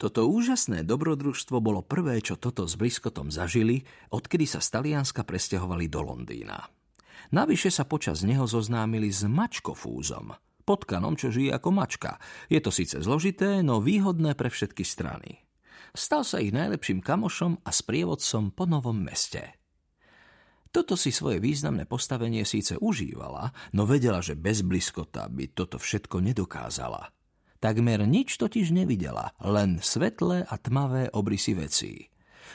Toto úžasné dobrodružstvo bolo prvé, čo toto s Bliskotom zažili, odkedy sa z Talianska presťahovali do Londýna. Navyše sa počas neho zoznámili s mačkofúzom, potkanom, čo žije ako mačka. Je to síce zložité, no výhodné pre všetky strany. Stal sa ich najlepším kamošom a sprievodcom po novom meste. Toto si svoje významné postavenie síce užívala, no vedela, že bez bliskota by toto všetko nedokázala – Takmer nič totiž nevidela, len svetlé a tmavé obrysy vecí.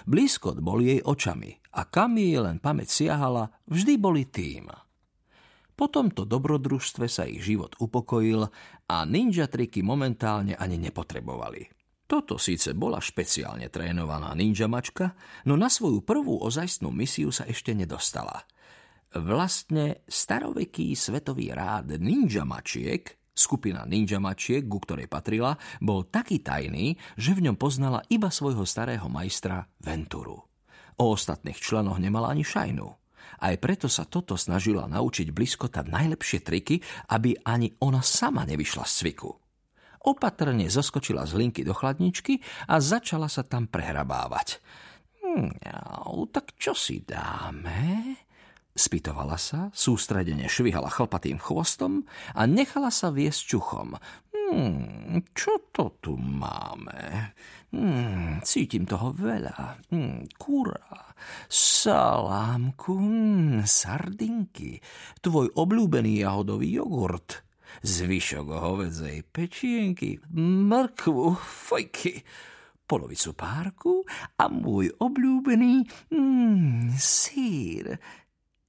Blízkot bol jej očami a kam jej len pamäť siahala, vždy boli tým. Po tomto dobrodružstve sa ich život upokojil a ninja triky momentálne ani nepotrebovali. Toto síce bola špeciálne trénovaná ninja mačka, no na svoju prvú ozajstnú misiu sa ešte nedostala. Vlastne staroveký svetový rád ninja mačiek Skupina ninja mačiek, ku ktorej patrila, bol taký tajný, že v ňom poznala iba svojho starého majstra Venturu. O ostatných členoch nemala ani šajnu. Aj preto sa toto snažila naučiť bliskota najlepšie triky, aby ani ona sama nevyšla z cviku. Opatrne zoskočila z linky do chladničky a začala sa tam prehrabávať. Hm, tak čo si dáme? Spýtovala sa, sústredene švihala chlpatým chvostom a nechala sa viesť čuchom. Hmm, čo to tu máme? Hmm, cítim toho veľa. Hmm, kura, salámku, hmm, sardinky, tvoj obľúbený jahodový jogurt, zvyšok hovedzej pečienky, mrkvu, fojky, polovicu párku a môj obľúbený hmm, sír,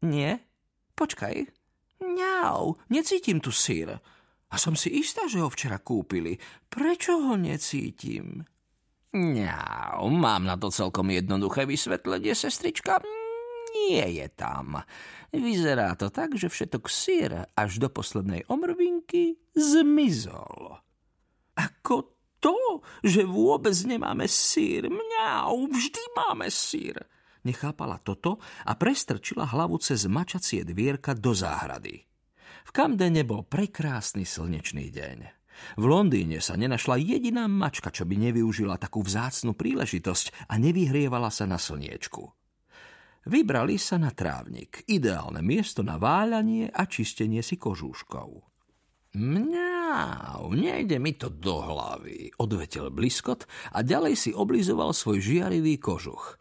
nie? Počkaj. Ňau, necítim tu sír. A som si istá, že ho včera kúpili. Prečo ho necítim? Ňau, mám na to celkom jednoduché vysvetlenie, sestrička. Nie je tam. Vyzerá to tak, že všetok sír až do poslednej omrvinky zmizol. Ako to, že vôbec nemáme sír? Mňau, vždy máme sír nechápala toto a prestrčila hlavu cez mačacie dvierka do záhrady. V Kamdene bol prekrásny slnečný deň. V Londýne sa nenašla jediná mačka, čo by nevyužila takú vzácnu príležitosť a nevyhrievala sa na slniečku. Vybrali sa na trávnik, ideálne miesto na váľanie a čistenie si kožúškov. Mňau, nejde mi to do hlavy, odvetel bliskot a ďalej si oblizoval svoj žiarivý kožuch.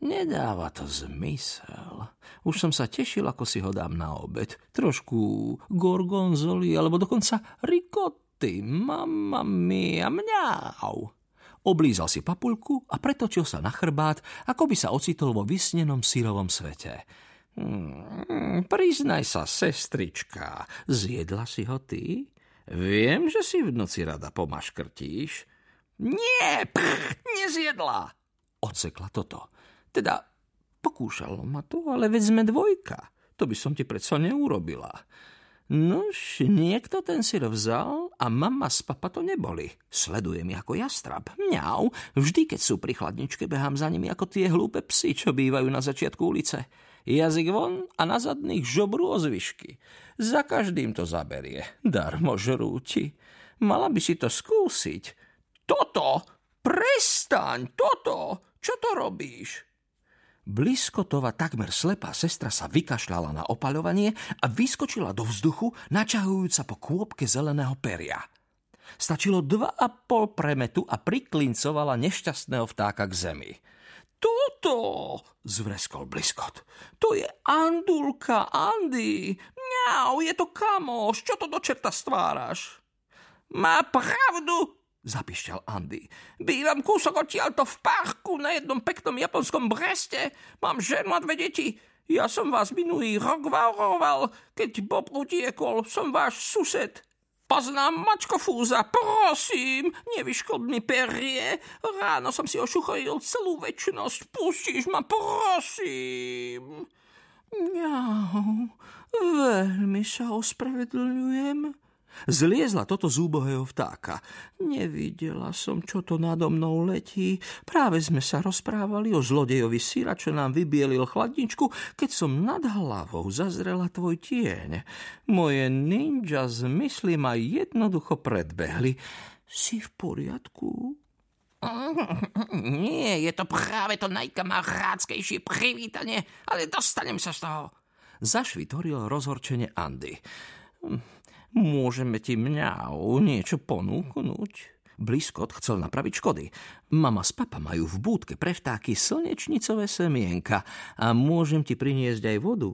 Nedáva to zmysel. Už som sa tešil, ako si ho dám na obed. Trošku gorgonzoli, alebo dokonca rikotty. Mamma mia, mňau. Oblízal si papulku a pretočil sa na chrbát, ako by sa ocitol vo vysnenom sírovom svete. Hmm, priznaj sa, sestrička, zjedla si ho ty? Viem, že si v noci rada pomaškrtíš. Nie, pch, nezjedla, odsekla toto. Teda pokúšalo ma to, ale veď sme dvojka. To by som ti predsa neurobila. Nož, niekto ten syr vzal a mama s papa to neboli. Sleduje mi ako jastrab. Mňau, vždy, keď sú pri chladničke, behám za nimi ako tie hlúpe psy, čo bývajú na začiatku ulice. Jazyk von a na zadných žobru o zvyšky. Za každým to zaberie. Darmo žrúti. Mala by si to skúsiť. Toto! Prestaň! Toto! Čo to robíš? Bliskotova takmer slepá sestra sa vykašľala na opaľovanie a vyskočila do vzduchu, načahujúca po kôpke zeleného peria. Stačilo dva a pol premetu a priklincovala nešťastného vtáka k zemi. Toto, zvreskol bliskot. To je Andulka, Andy. Mňau, je to kamoš, čo to do čerta stváraš? Má pravdu, zapišťal Andy. Bývam kúsok odtiaľto v parku na jednom peknom japonskom Breste. Mám ženu a dve deti. Ja som vás minulý rok varoval, keď Bob utiekol. Som váš sused. Poznám mačkofúza, prosím, nevyškod mi perie. Ráno som si ošuchojil celú väčšnosť. Pustíš ma, prosím. Mňau, veľmi sa ospravedlňujem. Zliezla toto z úbohého vtáka. Nevidela som, čo to nado mnou letí. Práve sme sa rozprávali o zlodejovi syra, čo nám vybielil chladničku, keď som nad hlavou zazrela tvoj tieň. Moje ninja zmysly ma jednoducho predbehli. Si v poriadku? Nie, je to práve to najkamarádskejšie privítanie, ale dostanem sa z toho. Zašvitoril rozhorčene Andy. Môžeme ti mňau niečo ponúknuť? Bliskot chcel napraviť škody. Mama s papa majú v búdke pre vtáky slnečnicové semienka a môžem ti priniesť aj vodu.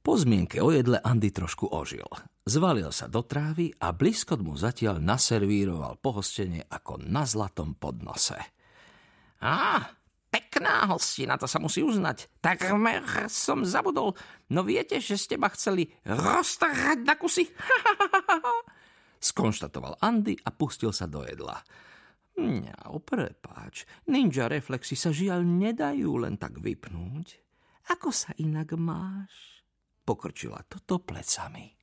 Po zmienke o jedle Andy trošku ožil. Zvalil sa do trávy a Bliskot mu zatiaľ naservíroval pohostenie ako na zlatom podnose. Á, pekná hostina, to sa musí uznať. Takmer som zabudol. No viete, že ste ma chceli roztrhať na kusy? Skonštatoval Andy a pustil sa do jedla. Mňa, prepáč, ninja reflexy sa žiaľ nedajú len tak vypnúť. Ako sa inak máš? Pokrčila toto plecami.